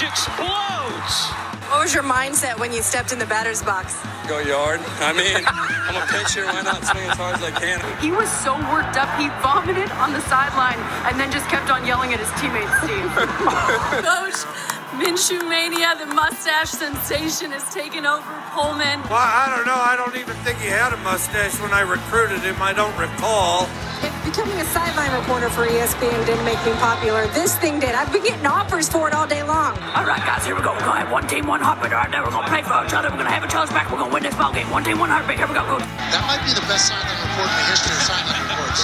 pitch explodes. What was your mindset when you stepped in the batter's box? Go yard. I mean, I'm a pitcher. Why not swing as hard as I can? He was so worked up, he vomited on the sideline and then just kept on yelling at his teammate Steve. Coach, Minshew mania, the mustache sensation has taken over Pullman. Well, I don't know. I don't even think he had a mustache when I recruited him. I don't recall. If becoming a sideline reporter for ESPN didn't make me popular, this thing did. I've been getting offers for it all day long. All right, guys, here we go. We're going to have one team, one heartbeat. All right, now we're going to play for each other. We're going to have a challenge back. We're going to win this ball game. One team, one heartbeat. Here we go. Coach. That might be the best sideline report in the history of sideline reports.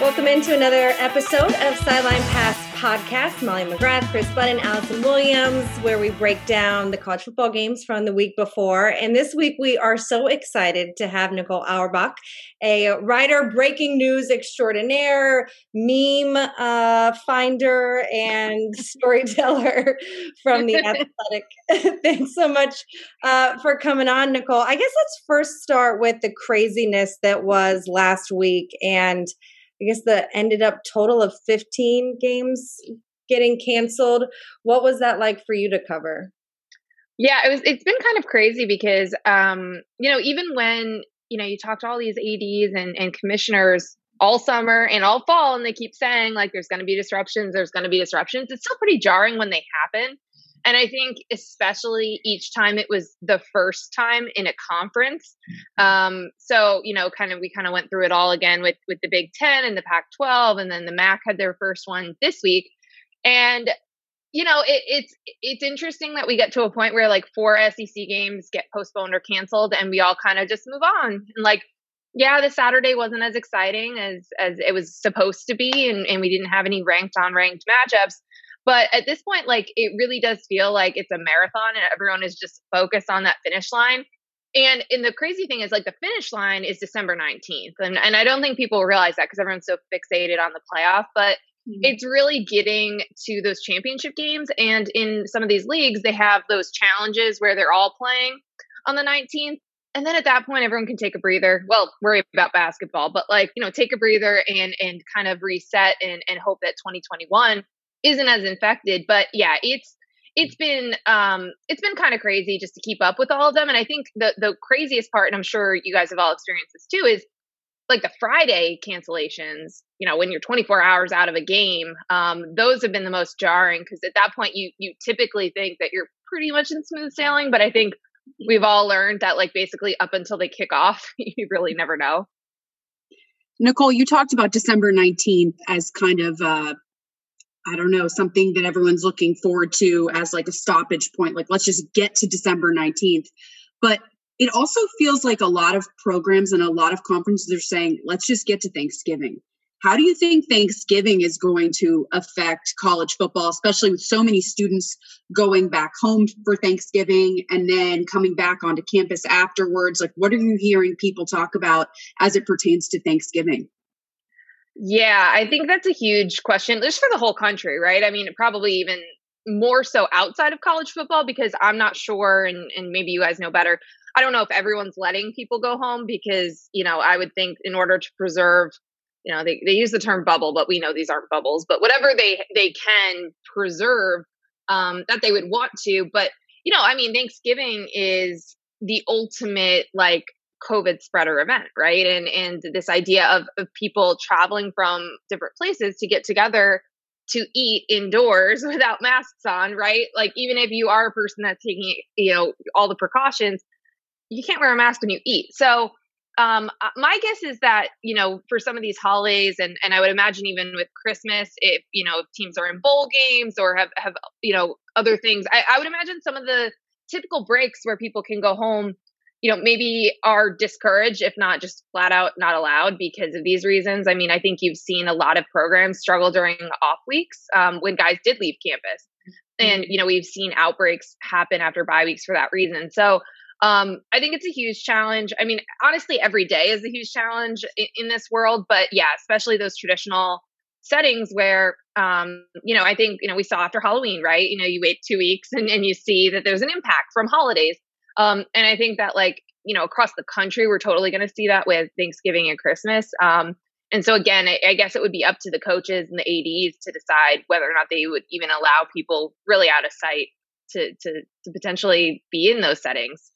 Welcome into another episode of Sideline Pass Podcast. Molly McGrath, Kris Budden, Allison Williams, where we break down the college football games from the week before. And this week we are so excited to have Nicole Auerbach, a writer, breaking news extraordinaire, meme uh, finder, and storyteller from the Athletic. Thanks so much uh, for coming on, Nicole. I guess let's first start with the craziness that was last week and I guess the ended up total of 15 games getting canceled. What was that like for you to cover? Yeah, it was it's been kind of crazy because um, you know, even when, you know, you talk to all these ADs and, and commissioners all summer and all fall and they keep saying like there's gonna be disruptions, there's gonna be disruptions. It's still pretty jarring when they happen. And I think especially each time it was the first time in a conference. Um, so, you know, kind of we kind of went through it all again with with the Big Ten and the Pac 12, and then the MAC had their first one this week. And you know, it, it's it's interesting that we get to a point where like four SEC games get postponed or canceled, and we all kind of just move on. And like, yeah, the Saturday wasn't as exciting as as it was supposed to be, and, and we didn't have any ranked on ranked matchups. But at this point, like it really does feel like it's a marathon and everyone is just focused on that finish line. And and the crazy thing is like the finish line is December 19th. And and I don't think people realize that because everyone's so fixated on the playoff, but mm-hmm. it's really getting to those championship games and in some of these leagues they have those challenges where they're all playing on the 19th and then at that point everyone can take a breather well worry about basketball but like you know take a breather and and kind of reset and and hope that 2021 isn't as infected. But yeah, it's it's been um it's been kind of crazy just to keep up with all of them. And I think the the craziest part, and I'm sure you guys have all experienced this too, is like the Friday cancellations, you know, when you're 24 hours out of a game, um, those have been the most jarring because at that point you you typically think that you're pretty much in smooth sailing, but I think we've all learned that like basically up until they kick off, you really never know. Nicole, you talked about December 19th as kind of uh, I don't know, something that everyone's looking forward to as like a stoppage point. Like, let's just get to December 19th. But it also feels like a lot of programs and a lot of conferences are saying, let's just get to Thanksgiving. How do you think Thanksgiving is going to affect college football, especially with so many students going back home for Thanksgiving and then coming back onto campus afterwards? Like, what are you hearing people talk about as it pertains to Thanksgiving? Yeah, I think that's a huge question, just for the whole country, right? I mean, probably even more so outside of college football because I'm not sure, and, and maybe you guys know better. I don't know if everyone's letting people go home because, you know, I would think in order to preserve, you know, they, they use the term bubble, but we know these aren't bubbles, but whatever they they can preserve, um, that they would want to. But, you know, I mean, Thanksgiving is the ultimate like COVID spreader event, right? And and this idea of, of people traveling from different places to get together to eat indoors without masks on, right? Like even if you are a person that's taking you know all the precautions, you can't wear a mask when you eat. So um, uh, my guess is that you know for some of these holidays and and I would imagine even with Christmas, if you know if teams are in bowl games or have have you know other things, I, I would imagine some of the typical breaks where people can go home you know, maybe are discouraged, if not just flat out not allowed because of these reasons. I mean, I think you've seen a lot of programs struggle during off weeks um, when guys did leave campus. And, mm-hmm. you know, we've seen outbreaks happen after bye weeks for that reason. So um, I think it's a huge challenge. I mean, honestly, every day is a huge challenge in, in this world. But yeah, especially those traditional settings where um, you know, I think, you know, we saw after Halloween, right? You know, you wait two weeks and, and you see that there's an impact from holidays. Um, and I think that like, you know, across the country, we're totally going to see that with Thanksgiving and Christmas. Um, And so again, I, I guess it would be up to the coaches and the ADs to decide whether or not they would even allow people really out of sight to to, to potentially be in those settings.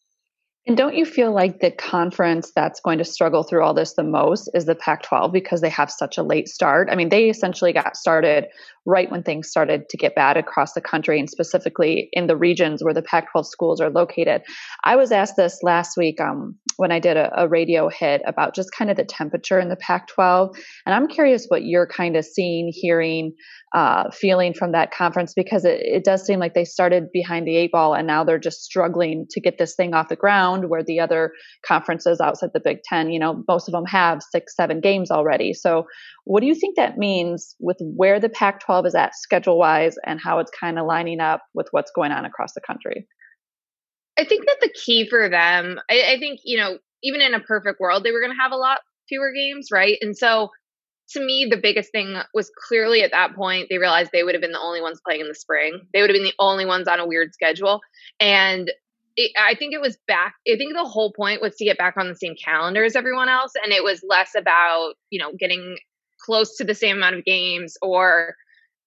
And don't you feel like the conference that's going to struggle through all this the most is the Pac 12 because they have such a late start? I mean, they essentially got started right when things started to get bad across the country and specifically in the regions where the Pac 12 schools are located. I was asked this last week um, when I did a, a radio hit about just kind of the temperature in the Pac 12. And I'm curious what you're kind of seeing, hearing, uh, feeling from that conference because it, it does seem like they started behind the eight ball and now they're just struggling to get this thing off the ground where the other conferences outside the Big Ten, you know, most of them have six, seven games already. So, what do you think that means with where the Pac 12 is at schedule wise and how it's kind of lining up with what's going on across the country? I think that the key for them, I, I think, you know, even in a perfect world, they were going to have a lot fewer games, right? And so, to me, the biggest thing was clearly at that point, they realized they would have been the only ones playing in the spring. They would have been the only ones on a weird schedule. And it, I think it was back, I think the whole point was to get back on the same calendar as everyone else. And it was less about, you know, getting close to the same amount of games or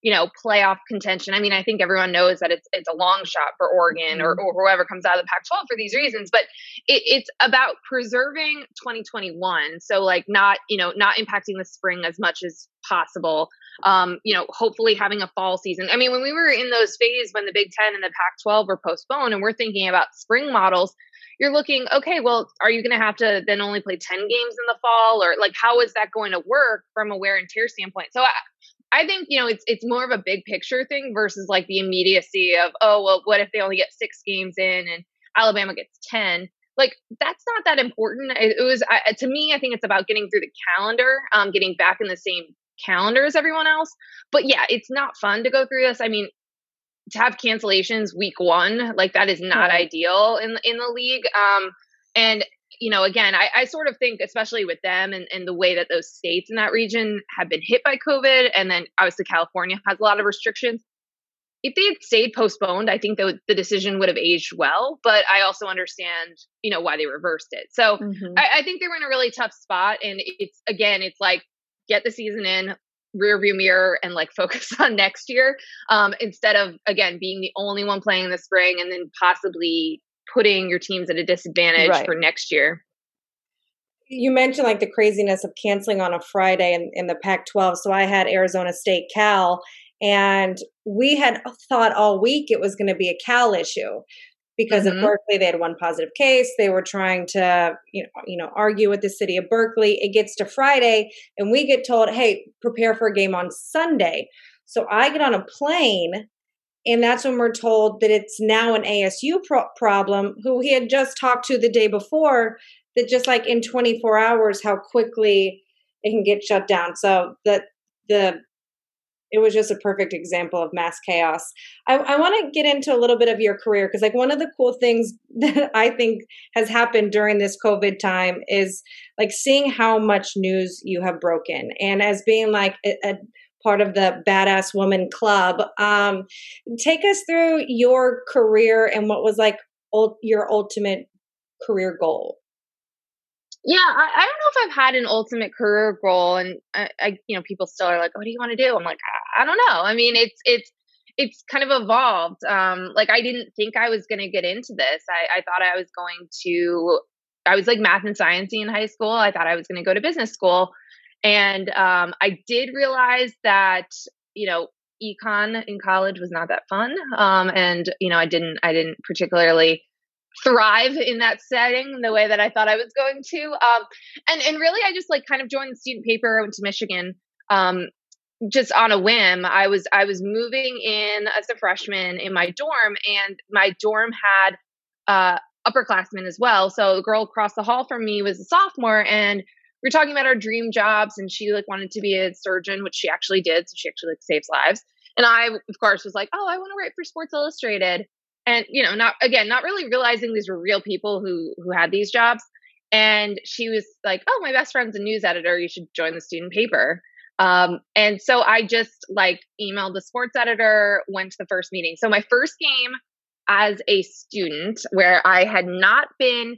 you know, playoff contention. I mean, I think everyone knows that it's it's a long shot for Oregon or, mm-hmm. or whoever comes out of the Pac-12 for these reasons, but it, it's about preserving 2021. So like not you know not impacting the spring as much as possible. Um, you know, hopefully having a fall season. I mean, when we were in those phases when the Big Ten and the Pac-12 were postponed, and we're thinking about spring models, you're looking okay well are you going to have to then only play 10 games in the fall or like how is that going to work from a wear and tear standpoint so I, I think you know it's it's more of a big picture thing versus like the immediacy of oh well what if they only get six games in and Alabama gets ten like that's not that important. It, it was I, to me I think it's about getting through the calendar, um, getting back in the same calendar as everyone else. But yeah, it's not fun to go through this. I mean, to have cancellations week one like that is not ideal in in the league. Um, and you know, again, I, I sort of think, especially with them and, and the way that those states in that region have been hit by COVID, and then obviously California has a lot of restrictions. If they had stayed postponed, I think the, the decision would have aged well. But I also understand, you know, why they reversed it. So mm-hmm. I, I think they were in a really tough spot. And it's again, it's like get the season in, rear view mirror and like focus on next year um, instead of again being the only one playing in the spring and then possibly putting your teams at a disadvantage right. for next year. You mentioned like the craziness of canceling on a Friday in, in the Pac 12. So I had Arizona State Cal, and we had thought all week it was going to be a Cal issue because mm-hmm. of Berkeley. They had one positive case. They were trying to, you know, you know, argue with the city of Berkeley. It gets to Friday, and we get told, "Hey, prepare for a game on Sunday." So I get on a plane and that's when we're told that it's now an ASU pro- problem, who he had just talked to the day before, that just like in 24 hours, how quickly it can get shut down. So that the it was just a perfect example of mass chaos. I, I want to get into a little bit of your career because, like, one of the cool things that I think has happened during this COVID time is like seeing how much news you have broken, and as being like a, a part of the Badass Woman Club. Um, take us through your career and what was like ul- your ultimate career goal. Yeah, I, I, don't know if I've had an ultimate career goal, and I, I, you know, people still are like, "What do you want to do?" I'm like, I, I don't know. I mean, it's it's it's kind of evolved. Um, like I didn't think I was going to get into this. I, I thought I was going to. I was like math and science in high school. I thought I was going to go to business school. And um, I did realize that, you know, econ in college was not that fun. Um, and, you know, I didn't, I didn't particularly thrive in that setting the way that I thought I was going to. Um, and, and really, I just like kind of joined the student paper, I went to Michigan, um, just on a whim. I was, I was moving in as a freshman in my dorm and my dorm had, uh, upperclassmen as well. So the girl across the hall from me was a sophomore and we were talking about our dream jobs and she like wanted to be a surgeon which she actually did so she actually like saves lives. And i of course was like oh i want to write for sports illustrated. And you know not again not really realizing these were real people who who had these jobs. And she was like oh my best friend's a news editor. You should join the student paper. Um, and so i just like emailed the sports editor went to the first meeting. So my first game as a student where i had not been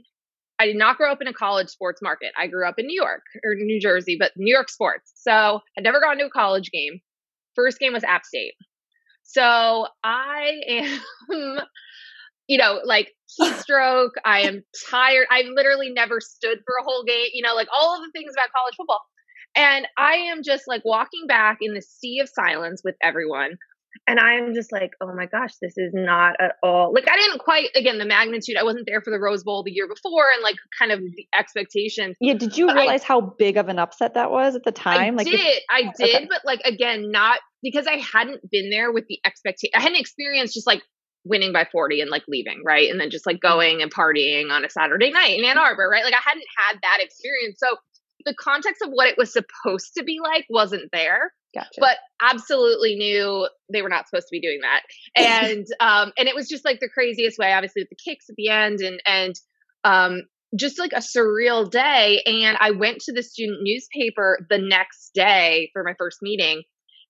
I did not grow up in a college sports market. I grew up in New York or New Jersey, but New York sports. So I'd never gone to a college game. First game was App State. So I am, you know, like heat stroke. I am tired. I literally never stood for a whole game, you know, like all of the things about college football. And I am just like walking back in the sea of silence with everyone. And I'm just like, oh my gosh, this is not at all like I didn't quite again the magnitude. I wasn't there for the Rose Bowl the year before, and like kind of the expectations. Yeah, did you realize I, how big of an upset that was at the time? I like, did, the, I did, okay. but like again, not because I hadn't been there with the expectation. I hadn't experienced just like winning by 40 and like leaving, right? And then just like mm-hmm. going and partying on a Saturday night in Ann Arbor, right? Like I hadn't had that experience. So the context of what it was supposed to be like wasn't there. Gotcha. But absolutely knew they were not supposed to be doing that. And um and it was just like the craziest way, obviously with the kicks at the end and and um just like a surreal day. And I went to the student newspaper the next day for my first meeting.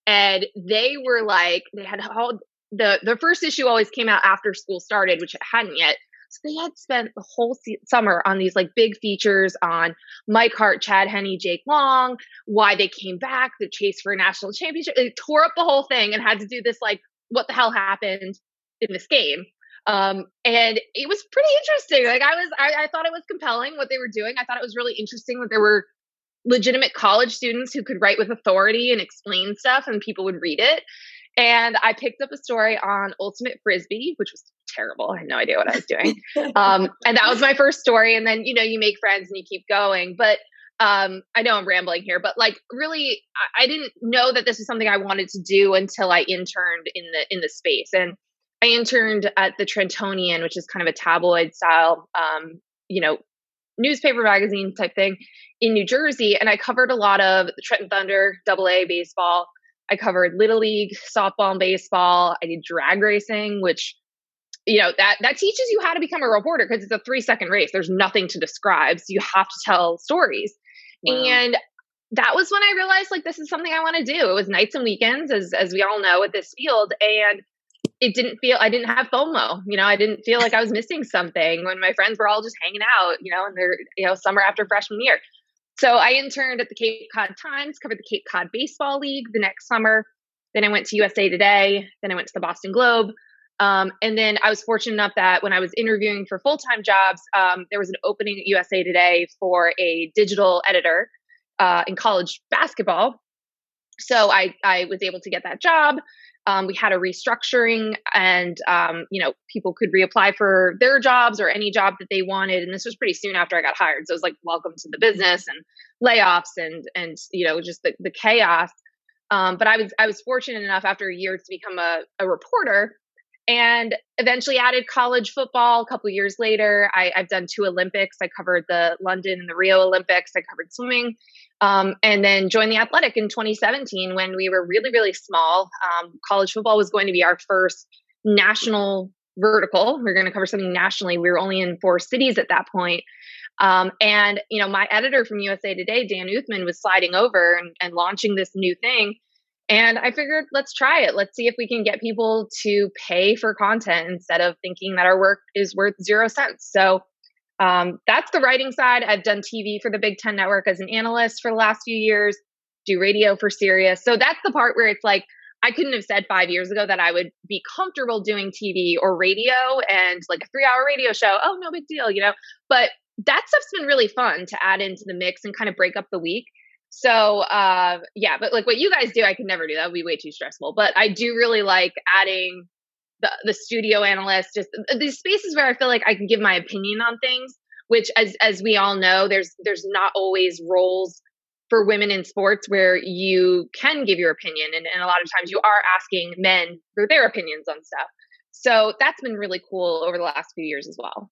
And they were like, they had all the the first issue always came out after school started, which it hadn't yet. So they had spent the whole se- summer on these like big features on Mike Hart, Chad Henne, Jake Long, why they came back, the chase for a national championship. They tore up the whole thing and had to do this like, what the hell happened in this game? Um, and it was pretty interesting. Like I was, I, I thought it was compelling what they were doing. I thought it was really interesting that there were legitimate college students who could write with authority and explain stuff and people would read it. And I picked up a story on ultimate frisbee, which was terrible. I had no idea what I was doing. um, and that was my first story. And then, you know, you make friends and you keep going. But um, I know I'm rambling here, but like really, I, I didn't know that this was something I wanted to do until I interned in the in the space. And I interned at the Trentonian, which is kind of a tabloid style, um, you know, newspaper magazine type thing in New Jersey. And I covered a lot of the Trenton Thunder, double A baseball, I covered little league, softball, and baseball. I did drag racing, which you know that that teaches you how to become a reporter because it's a three second race. There's nothing to describe, so you have to tell stories. Wow. And that was when I realized like this is something I want to do. It was nights and weekends, as as we all know, at this field, and it didn't feel I didn't have FOMO. You know, I didn't feel like I was missing something when my friends were all just hanging out. You know, in their you know summer after freshman year. So I interned at the Cape Cod Times, covered the Cape Cod Baseball League the next summer. Then I went to USA Today. Then I went to the Boston Globe. Um, and then I was fortunate enough that when I was interviewing for full time jobs, um, there was an opening at USA Today for a digital editor uh, in college basketball. So I, I was able to get that job. Um, we had a restructuring and um, you know people could reapply for their jobs or any job that they wanted and this was pretty soon after i got hired. So it was like welcome to the business and layoffs and and you know just the, the chaos. Um, but i was i was fortunate enough after a year to become a, a reporter and eventually added college football a couple years later I, have done two olympics i covered the london and the rio olympics i covered swimming um, and then joined the athletic in 2017 when we were really, really small. Um, college football was going to be our first national vertical. We are going to cover something nationally. We were only in four cities at that point. Um, and, you know, my editor from USA Today, Dan Uthman, was sliding over and, and launching this new thing. And I figured, let's try it. Let's see if we can get people to pay for content instead of thinking that our work is worth zero cents. So um, that's the writing side. I've done TV for the Big Ten Network as an analyst for the last few years, do radio for Sirius. So that's the part where it's like, I couldn't have said five years ago that I would be comfortable doing TV or radio and like a three hour radio show. Oh, no big deal, you know? But that stuff's been really fun to add into the mix and kind of break up the week. So, uh, yeah, but like what you guys do, I could never do. That would be way too stressful. But I do really like adding the, the studio analyst, just these spaces where I feel like I can give my opinion on things, which as as we all know, there's there's not always roles for women in sports where you can give your opinion and, and a lot of times you are asking men for their opinions on stuff. So that's been really cool over the last few years as well.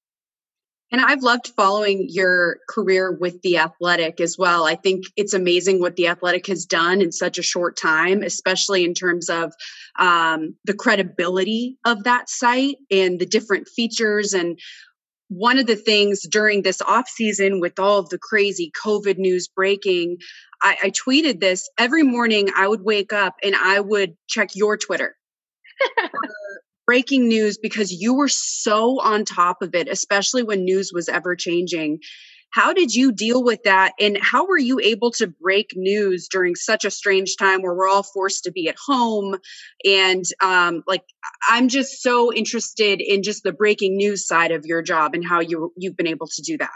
And I've loved following your career with the athletic as well. I think it's amazing what the athletic has done in such a short time, especially in terms of um, the credibility of that site and the different features. And one of the things during this off season with all of the crazy COVID news breaking, I, I tweeted this every morning. I would wake up and I would check your Twitter breaking news because you were so on top of it, especially when news was ever changing. How did you deal with that? And how were you able to break news during such a strange time where we're all forced to be at home? And um, like, I'm just so interested in just the breaking news side of your job and how you you've been able to do that.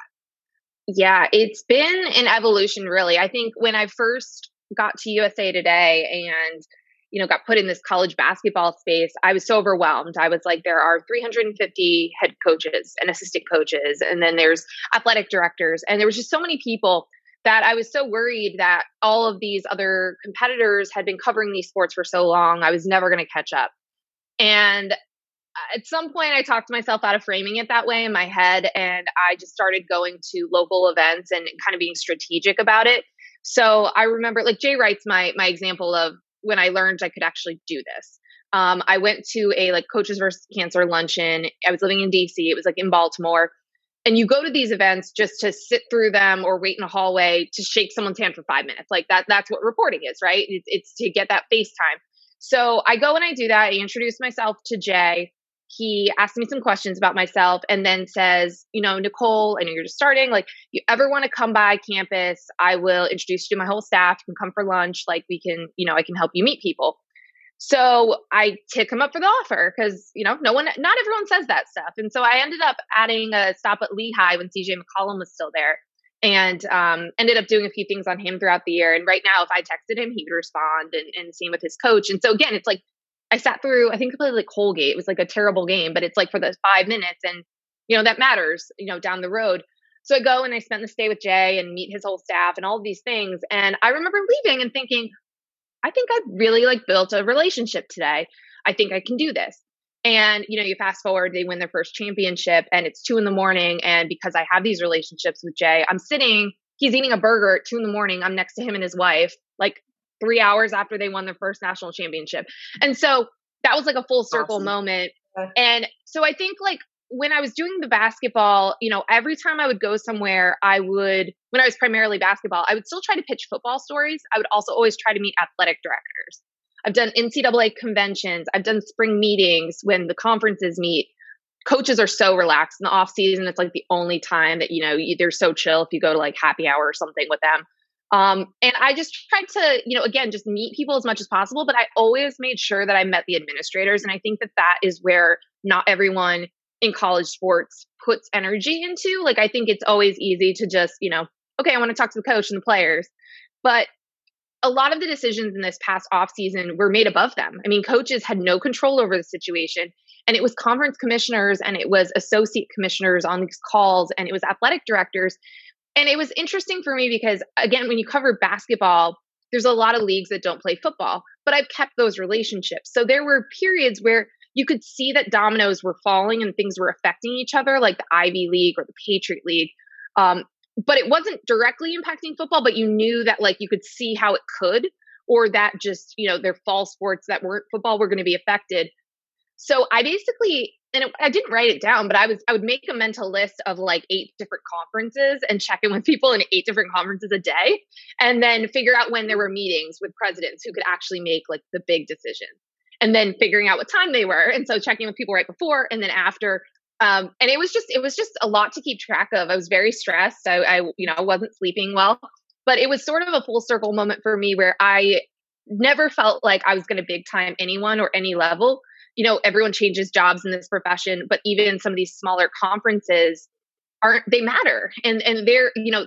Yeah, it's been an evolution, really. I think when I first got to USA Today and you know, got put in this college basketball space, I was so overwhelmed. I was like, there are 350 head coaches and assistant coaches, and then there's athletic directors, and there was just so many people that I was so worried that all of these other competitors had been covering these sports for so long, I was never going to catch up. And uh, at some point, I talked myself out of framing it that way in my head, and I just started going to local events and kind of being strategic about it. So I remember, like Jay Wright's my my example of when I learned I could actually do this. Um, I went to a like coaches versus cancer luncheon. I was living in DC. It was like in Baltimore. And you go to these events just to sit through them or wait in a hallway to shake someone's hand for five minutes. Like that, that's what reporting is, right? It's, it's to get that face time. So I go and I do that. I introduce myself to Jay. He asks me some questions about myself and then says, you know, Nicole, I know you're just starting. Like, you ever want to come by campus, I will introduce you to my whole staff. You can come for lunch. Like, we can, you know, I can help you meet people. So I tick him up for the offer because, you know, no one, not everyone says that stuff. And so I ended up adding a stop at Lehigh when CJ McCollum was still there and um, ended up doing a few things on him throughout the year. And right now, if I texted him, he would respond and, and same with his coach. And so again, it's like I sat through, I think I played like Colgate. It was like a terrible game, but it's like for the five minutes and, you know, that matters, you know, down the road. So I go and I spend the day with Jay and meet his whole staff and all of these things. And I remember leaving and thinking, I think I've really like built a relationship today. I think I can do this. And, you know, you fast forward, they win their first championship and it's two in the morning. And because I have these relationships with Jay, I'm sitting, he's eating a burger at two in the morning. I'm next to him and his wife, like three hours after they won their first national championship. And so that was like a full circle awesome. moment. And so I think like when I was doing the basketball, you know, every time I would go somewhere, I would, when I was primarily basketball, I would still try to pitch football stories. I would also always try to meet athletic directors. I've done NCAA conventions. I've done spring meetings when the conferences meet. Coaches are so relaxed in the off season. It's like the only time that, you know, they're so chill if you go to like happy hour or something with them. Um, and I just tried to, you know, again, just meet people as much as possible, but I always made sure that I met the administrators. And I think that that is where not everyone in college sports puts energy into. Like, I think it's always easy to just, you know, okay, I want to talk to the coach and the players. But a lot of the decisions in this past off season were made above them. I mean, coaches had no control over the situation. And it was conference commissioners and it was associate commissioners on these calls and it was athletic directors and it was interesting for me because again when you cover basketball there's a lot of leagues that don't play football but i've kept those relationships. So there were periods where you could see that dominoes were falling and things were affecting each other like the ivy league or the patriot league um, but it wasn't directly impacting football but you knew that like you could see how it could or that just you know their fall sports that weren't football were going to be affected. So i basically and it, I didn't write it down, but I was I would make a mental list of like eight different conferences and check in with people in eight different conferences a day, and then figure out when there were meetings with presidents who could actually make like the big decisions, and then figuring out what time they were, and so checking with people right before and then after. Um, and it was just it was just a lot to keep track of. I was very stressed. I, I you know I wasn't sleeping well, but it was sort of a full circle moment for me where I never felt like I was going to big time anyone or any level you know, everyone changes jobs in this profession, but even some of these smaller conferences aren't they matter. And and they're, you know,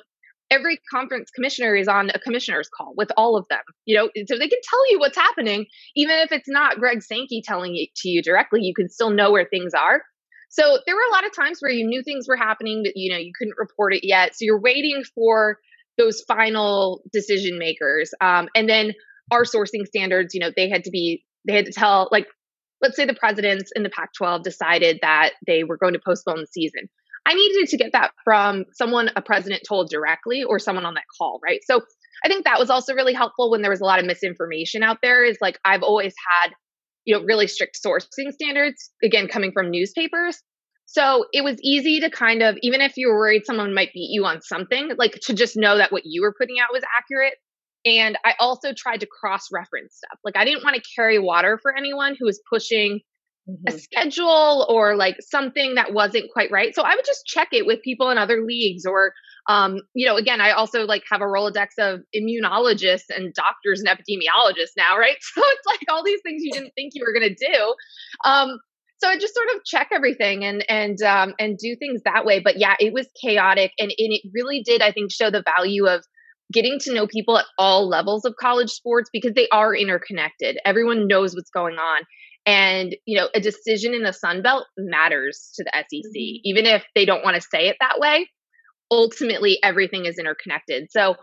every conference commissioner is on a commissioner's call with all of them. You know, so they can tell you what's happening, even if it's not Greg Sankey telling it to you directly, you can still know where things are. So there were a lot of times where you knew things were happening, but you know, you couldn't report it yet. So you're waiting for those final decision makers. Um, and then our sourcing standards, you know, they had to be, they had to tell, like, let's say the presidents in the Pac 12 decided that they were going to postpone the season. I needed to get that from someone a president told directly or someone on that call, right? So I think that was also really helpful when there was a lot of misinformation out there. Is like I've always had, you know, really strict sourcing standards, again, coming from newspapers. So it was easy to kind of, even if you were worried someone might beat you on something, like to just know that what you were putting out was accurate and I also tried to cross reference stuff. Like I didn't want to carry water for anyone who was pushing a schedule or like something that wasn't quite right. So I would just check it with people in other leagues or um, you know, again, I also like have a Rolodex of immunologists and doctors and epidemiologists now, right? So it's like all these things you didn't think you were going to do. Um, so I just sort of check everything and and um, and do things that way. But yeah, it was chaotic, and, and it really did, I think, show the value of getting to know people at all levels of college sports because they are interconnected. Everyone knows what's going on. And, you know, a decision in the Sun Belt matters to the SEC, mm-hmm. even if they don't want to say it that way. Ultimately, everything is interconnected. So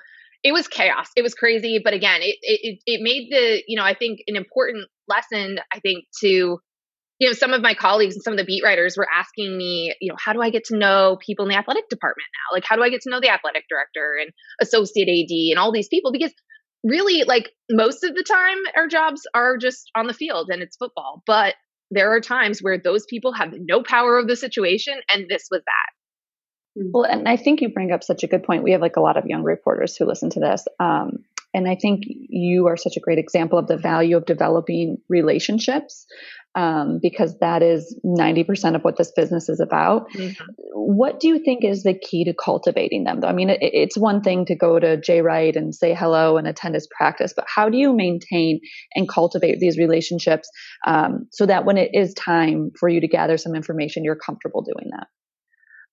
it was chaos. It was crazy. But again, it, it, it made the, you know, I think an important lesson, I think, to you know, some of my colleagues and some of the beat writers were asking me, you know, how do I get to know people in the athletic department now? Like, how do I get to know the athletic director and associate AD and all these people? Because really, like, most of the time, our jobs are just on the field and it's football. But there are times where those people have no power of the situation, and this was that. Well, and I think you bring up such a good point. We have like a lot of young reporters who listen to this. Um, and I think you are such a great example of the value of developing relationships um, because that is 90% of what this business is about. Mm-hmm. What do you think is the key to cultivating them? Though? I mean, it, it's one thing to go to Jay Wright and say hello and attend his practice, but how do you maintain and cultivate these relationships um, so that when it is time for you to gather some information, you're comfortable doing that?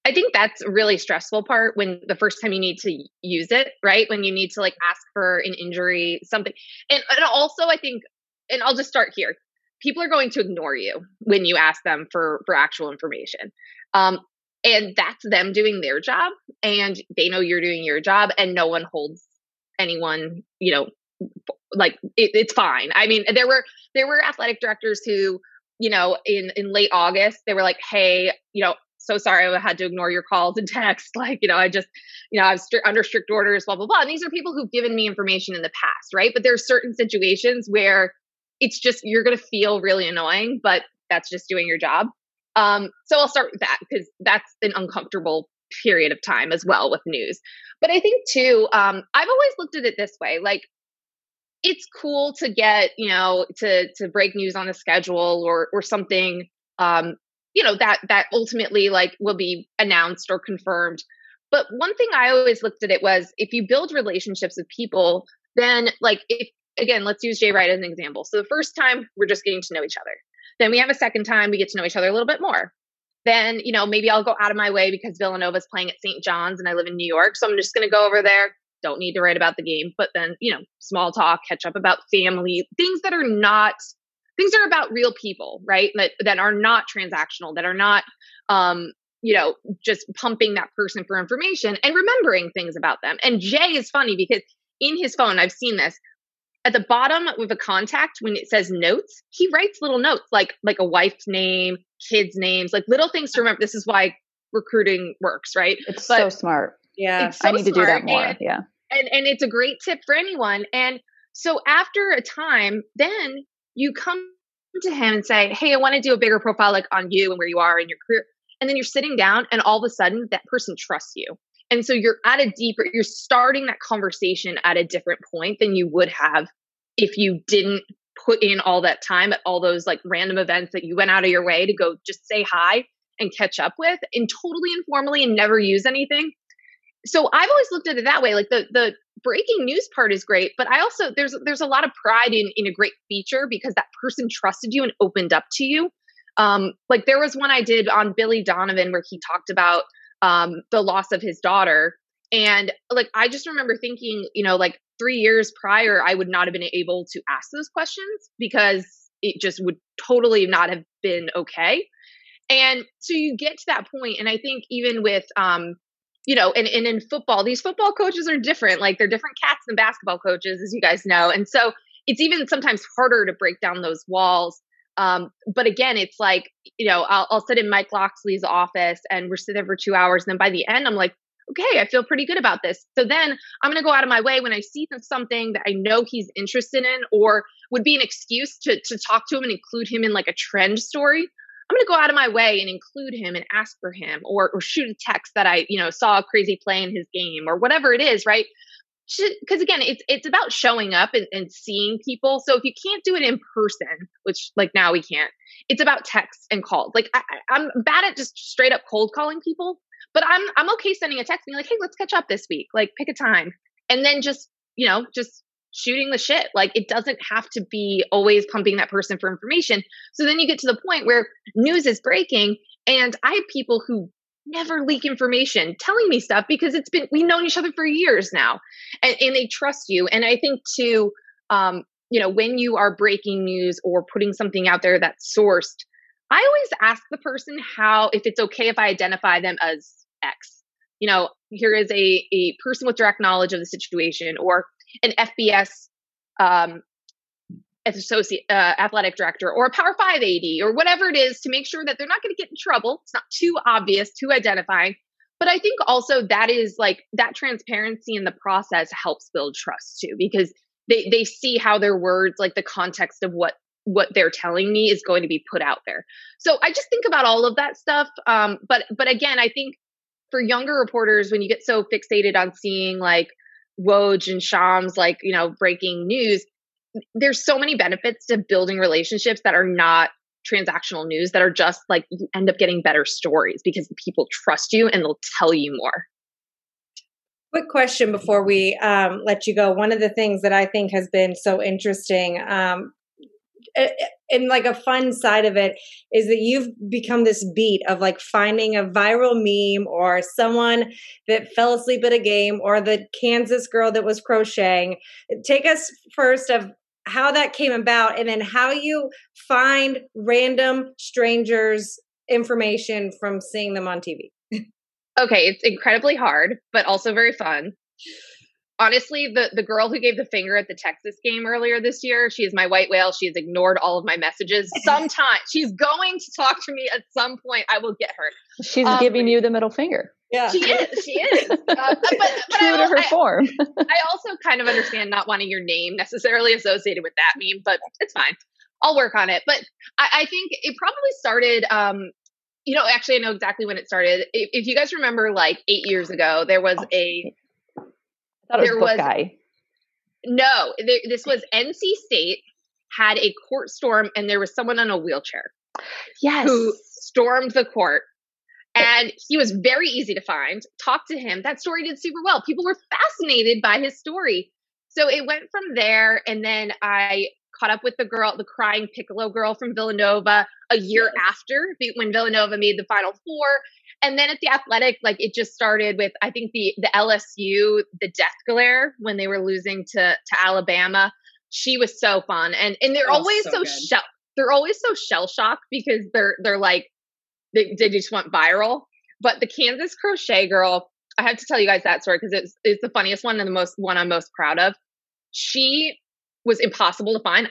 I think that's a really stressful part when the first time you need to use it, right? When you need to like ask for an injury, something. And, and also, I think, and I'll just start here people are going to ignore you when you ask them for for actual information. Um, and that's them doing their job and they know you're doing your job and no one holds anyone you know like it, it's fine. I mean there were there were athletic directors who you know in in late august they were like hey you know so sorry i had to ignore your calls and texts like you know i just you know i was under strict orders blah blah blah. And these are people who've given me information in the past right? But there's certain situations where it's just you're going to feel really annoying, but that's just doing your job. Um, so I'll start with that because that's an uncomfortable period of time as well with news. But I think too, um, I've always looked at it this way: like it's cool to get you know to to break news on a schedule or or something um, you know that that ultimately like will be announced or confirmed. But one thing I always looked at it was if you build relationships with people, then like if again, let's use Jay Wright as an example. So the first time we're just getting to know each other. Then we have a second time we get to know each other a little bit more. Then, you know, maybe I'll go out of my way because Villanova's playing at St. John's and I live in New York. So I'm just going to go over there. Don't need to write about the game, but then, you know, small talk, catch up about family, things that are not things that are about real people, right? That that are not transactional, that are not um, you know, just pumping that person for information and remembering things about them. And Jay is funny because in his phone, I've seen this at the bottom with a contact when it says notes he writes little notes like like a wife's name kids names like little things to remember. This is why recruiting works right? It's but so smart. Yeah. So i need to do that more. and, yeah. and and it's a great tip for anyone. And so after a time then you come to him and say hey i want to do a bigger profile like on you and where you are in your career and then you're sitting down and all of a sudden that person trusts you and so you're at a deeper, you're starting that conversation at a different point than you would have if you didn't put in all that time at all those like random events that you went out of your way to go just say hi and catch up with and totally informally and never use anything. So I've always looked at it that way. Like the the breaking news part is great, but I also there's there's a lot of pride in in a great feature because that person trusted you and opened up to you. Um, like there was one I did on Billy Donovan where he talked about um, the loss of his daughter. And like, I just remember thinking, you know, like three years prior, I would not have been able to ask those questions because it just would totally not have been okay. And so you get to that point, and I think even with, um, you know, and, and in football, these football coaches are different. Like they're different cats than basketball coaches, as you guys know. And so it's even sometimes harder to break down those walls um, but again, it's like, you know, I'll, I'll sit in Mike Locksley's office and we're sitting there for two hours. And then by the end, I'm like, okay, I feel pretty good about this. So then I'm going to go out of my way when I see something that I know he's interested in or would be an excuse to, to talk to him and include him in like a trend story. I'm going to go out of my way and include him and ask for him or, or shoot a text that I, you know, saw a crazy play in his game or whatever it is, right? Because again, it's it's about showing up and, and seeing people. So if you can't do it in person, which like now we can't, it's about text and calls. Like I, I'm bad at just straight up cold calling people, but I'm I'm okay sending a text being like, hey, let's catch up this week. Like pick a time, and then just you know just shooting the shit. Like it doesn't have to be always pumping that person for information. So then you get to the point where news is breaking and I have people who never leak information telling me stuff because it's been we've known each other for years now and, and they trust you. And I think too, um, you know, when you are breaking news or putting something out there that's sourced, I always ask the person how if it's okay if I identify them as X. You know, here is a, a person with direct knowledge of the situation or an FBS um, associate uh, athletic director or a Power Five AD or whatever it is to make sure that they're not going to get in trouble. It's not too obvious, too identifying. But I think also that is like that transparency in the process helps build trust too, because they they see how their words, like the context of what what they're telling me, is going to be put out there. So I just think about all of that stuff. Um, but but again, I think for younger reporters, when you get so fixated on seeing like Woj and Shams like, you know, breaking news, there's so many benefits to building relationships that are not transactional news that are just like you end up getting better stories because people trust you and they'll tell you more. Quick question before we um, let you go. One of the things that I think has been so interesting um, and like a fun side of it is that you've become this beat of like finding a viral meme or someone that fell asleep at a game or the Kansas girl that was crocheting. Take us first of how that came about and then how you find random strangers information from seeing them on TV. okay, it's incredibly hard, but also very fun honestly, the the girl who gave the finger at the Texas game earlier this year, she is my white whale. She has ignored all of my messages. Sometime she's going to talk to me at some point. I will get her. She's um, giving you the middle finger. Yeah, she is. She is. Uh, but, but True I, to her I, form. I also kind of understand not wanting your name necessarily associated with that meme, but it's fine. I'll work on it. But I, I think it probably started. Um, you know, actually, I know exactly when it started. If, if you guys remember, like eight years ago, there was a thought it was, was guy. No, there, this was NC State had a court storm, and there was someone on a wheelchair. Yes, who stormed the court, and he was very easy to find. Talk to him. That story did super well. People were fascinated by his story. So it went from there, and then I caught up with the girl, the crying Piccolo girl from Villanova, a year after when Villanova made the Final Four. And then at the athletic, like it just started with I think the the LSU, the death glare when they were losing to to Alabama. She was so fun. And and they're always so, so shell they're always so shell shocked because they're they're like they, they just went viral. But the Kansas crochet girl, I have to tell you guys that story because it's it's the funniest one and the most one I'm most proud of. She was impossible to find,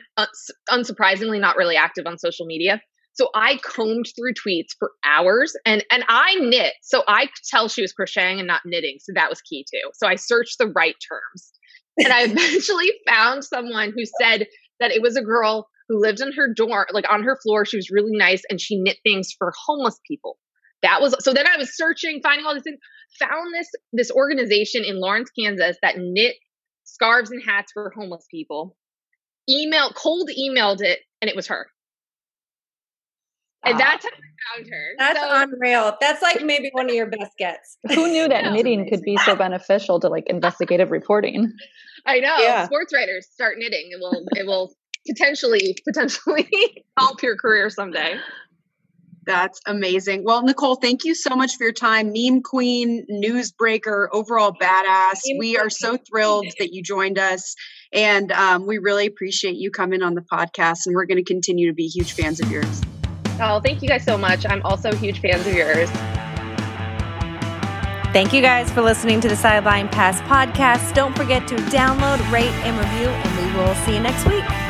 unsurprisingly, not really active on social media. So I combed through tweets for hours and and I knit. So I could tell she was crocheting and not knitting. So that was key too. So I searched the right terms. And I eventually found someone who said that it was a girl who lived in her dorm, like on her floor. She was really nice and she knit things for homeless people. That was so then I was searching, finding all these things, found this this organization in Lawrence, Kansas that knit scarves and hats for homeless people. Email cold emailed it and it was her. And that's how I found her. That's so, unreal. That's like maybe one of your best gets. Who knew that knitting could be so beneficial to like investigative reporting? I know. Yeah. Sports writers start knitting. It will it will potentially potentially help your career someday. That's amazing. Well, Nicole, thank you so much for your time. Meme queen, newsbreaker, overall badass. We are so thrilled that you joined us. And um, we really appreciate you coming on the podcast. And we're going to continue to be huge fans of yours. Oh, thank you guys so much. I'm also huge fans of yours. Thank you guys for listening to the Sideline Pass podcast. Don't forget to download, rate, and review, and we will see you next week.